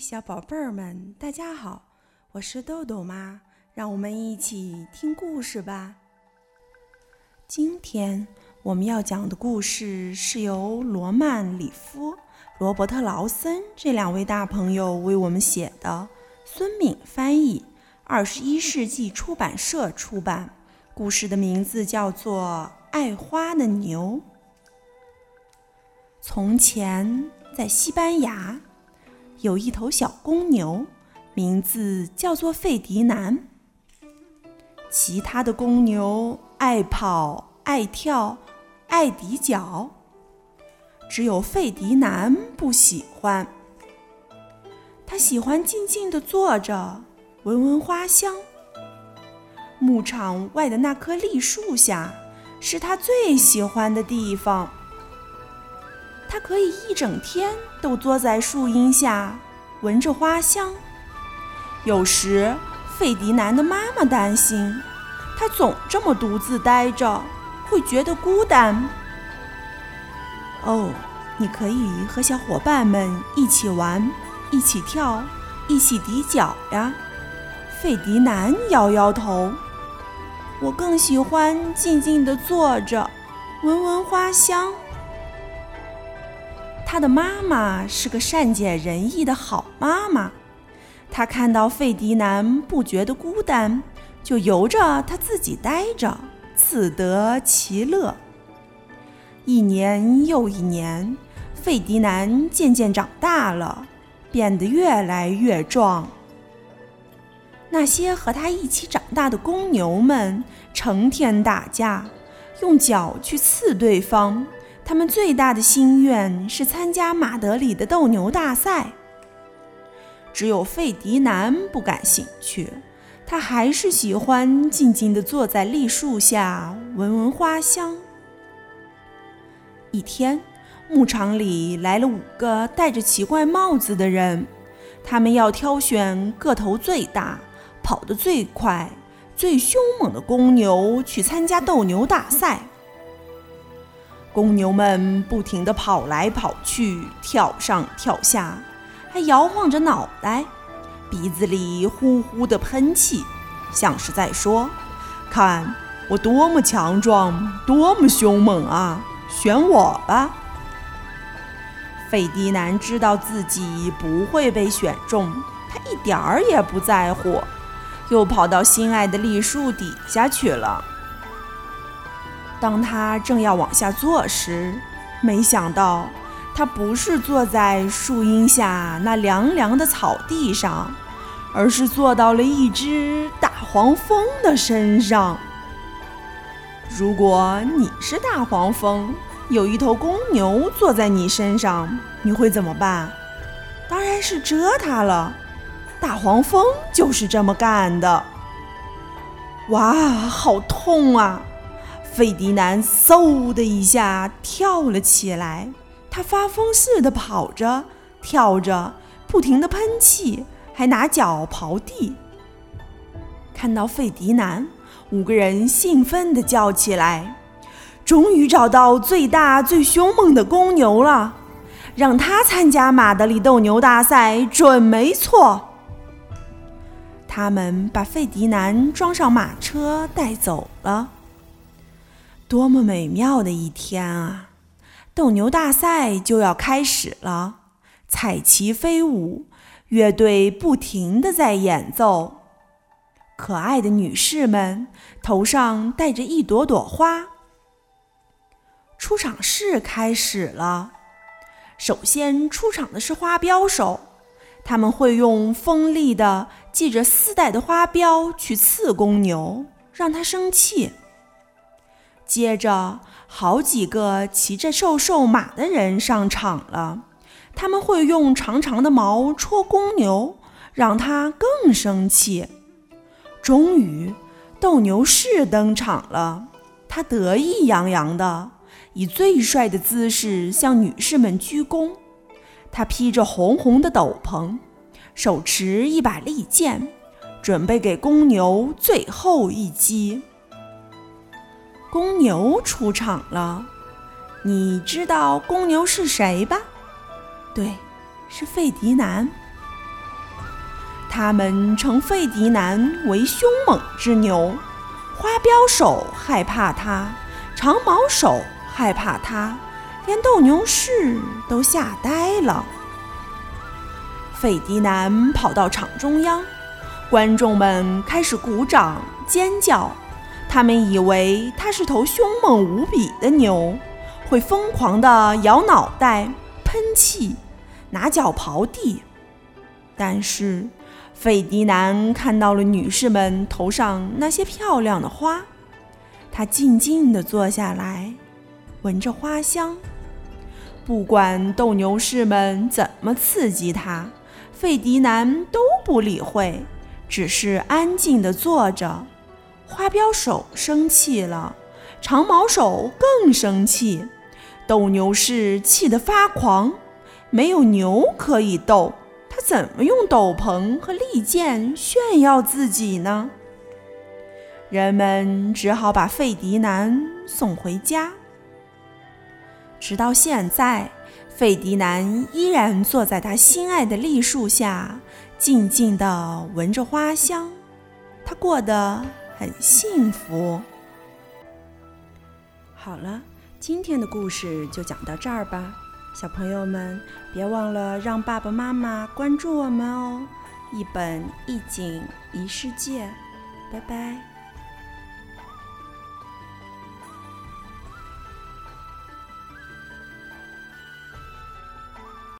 小宝贝儿们，大家好，我是豆豆妈，让我们一起听故事吧。今天我们要讲的故事是由罗曼·里夫、罗伯特·劳森这两位大朋友为我们写的，孙敏翻译，二十一世纪出版社出版。故事的名字叫做《爱花的牛》。从前，在西班牙。有一头小公牛，名字叫做费迪南。其他的公牛爱跑、爱跳、爱抵脚，只有费迪南不喜欢。他喜欢静静地坐着，闻闻花香。牧场外的那棵栗树下是他最喜欢的地方。他可以一整天都坐在树荫下，闻着花香。有时，费迪南的妈妈担心他总这么独自待着，会觉得孤单。哦，你可以和小伙伴们一起玩，一起跳，一起抵脚呀。费迪南摇摇头，我更喜欢静静地坐着，闻闻花香。他的妈妈是个善解人意的好妈妈，她看到费迪南不觉得孤单，就由着他自己待着，自得其乐。一年又一年，费迪南渐渐长大了，变得越来越壮。那些和他一起长大的公牛们成天打架，用脚去刺对方。他们最大的心愿是参加马德里的斗牛大赛。只有费迪南不感兴趣，他还是喜欢静静地坐在栗树下闻闻花香。一天，牧场里来了五个戴着奇怪帽子的人，他们要挑选个头最大、跑得最快、最凶猛的公牛去参加斗牛大赛。公牛们不停地跑来跑去，跳上跳下，还摇晃着脑袋，鼻子里呼呼地喷气，像是在说：“看我多么强壮，多么凶猛啊！选我吧！”费迪南知道自己不会被选中，他一点儿也不在乎，又跑到心爱的栗树底下去了。当他正要往下坐时，没想到他不是坐在树荫下那凉凉的草地上，而是坐到了一只大黄蜂的身上。如果你是大黄蜂，有一头公牛坐在你身上，你会怎么办？当然是蛰它了。大黄蜂就是这么干的。哇，好痛啊！费迪南嗖的一下跳了起来，他发疯似的跑着、跳着，不停的喷气，还拿脚刨地。看到费迪南，五个人兴奋地叫起来：“终于找到最大、最凶猛的公牛了，让他参加马德里斗牛大赛准没错。”他们把费迪南装上马车带走了。多么美妙的一天啊！斗牛大赛就要开始了，彩旗飞舞，乐队不停地在演奏。可爱的女士们头上戴着一朵朵花。出场式开始了，首先出场的是花镖手，他们会用锋利的系着丝带的花镖去刺公牛，让它生气。接着，好几个骑着瘦瘦马的人上场了。他们会用长长的毛戳公牛，让它更生气。终于，斗牛士登场了。他得意洋洋的，以最帅的姿势向女士们鞠躬。他披着红红的斗篷，手持一把利剑，准备给公牛最后一击。公牛出场了，你知道公牛是谁吧？对，是费迪南。他们称费迪南为凶猛之牛，花标手害怕他，长毛手害怕他，连斗牛士都吓呆了。费迪南跑到场中央，观众们开始鼓掌尖叫，他们以为他是头凶猛无比的牛，会疯狂地摇脑袋、喷气、拿脚刨地。但是，费迪南看到了女士们头上那些漂亮的花，他静静地坐下来，闻着花香。不管斗牛士们怎么刺激他。费迪南都不理会，只是安静地坐着。花标手生气了，长毛手更生气，斗牛士气得发狂。没有牛可以斗，他怎么用斗篷和利剑炫耀自己呢？人们只好把费迪南送回家。直到现在。费迪南依然坐在他心爱的栗树下，静静地闻着花香。他过得很幸福。好了，今天的故事就讲到这儿吧，小朋友们别忘了让爸爸妈妈关注我们哦！一本一景一世界，拜拜。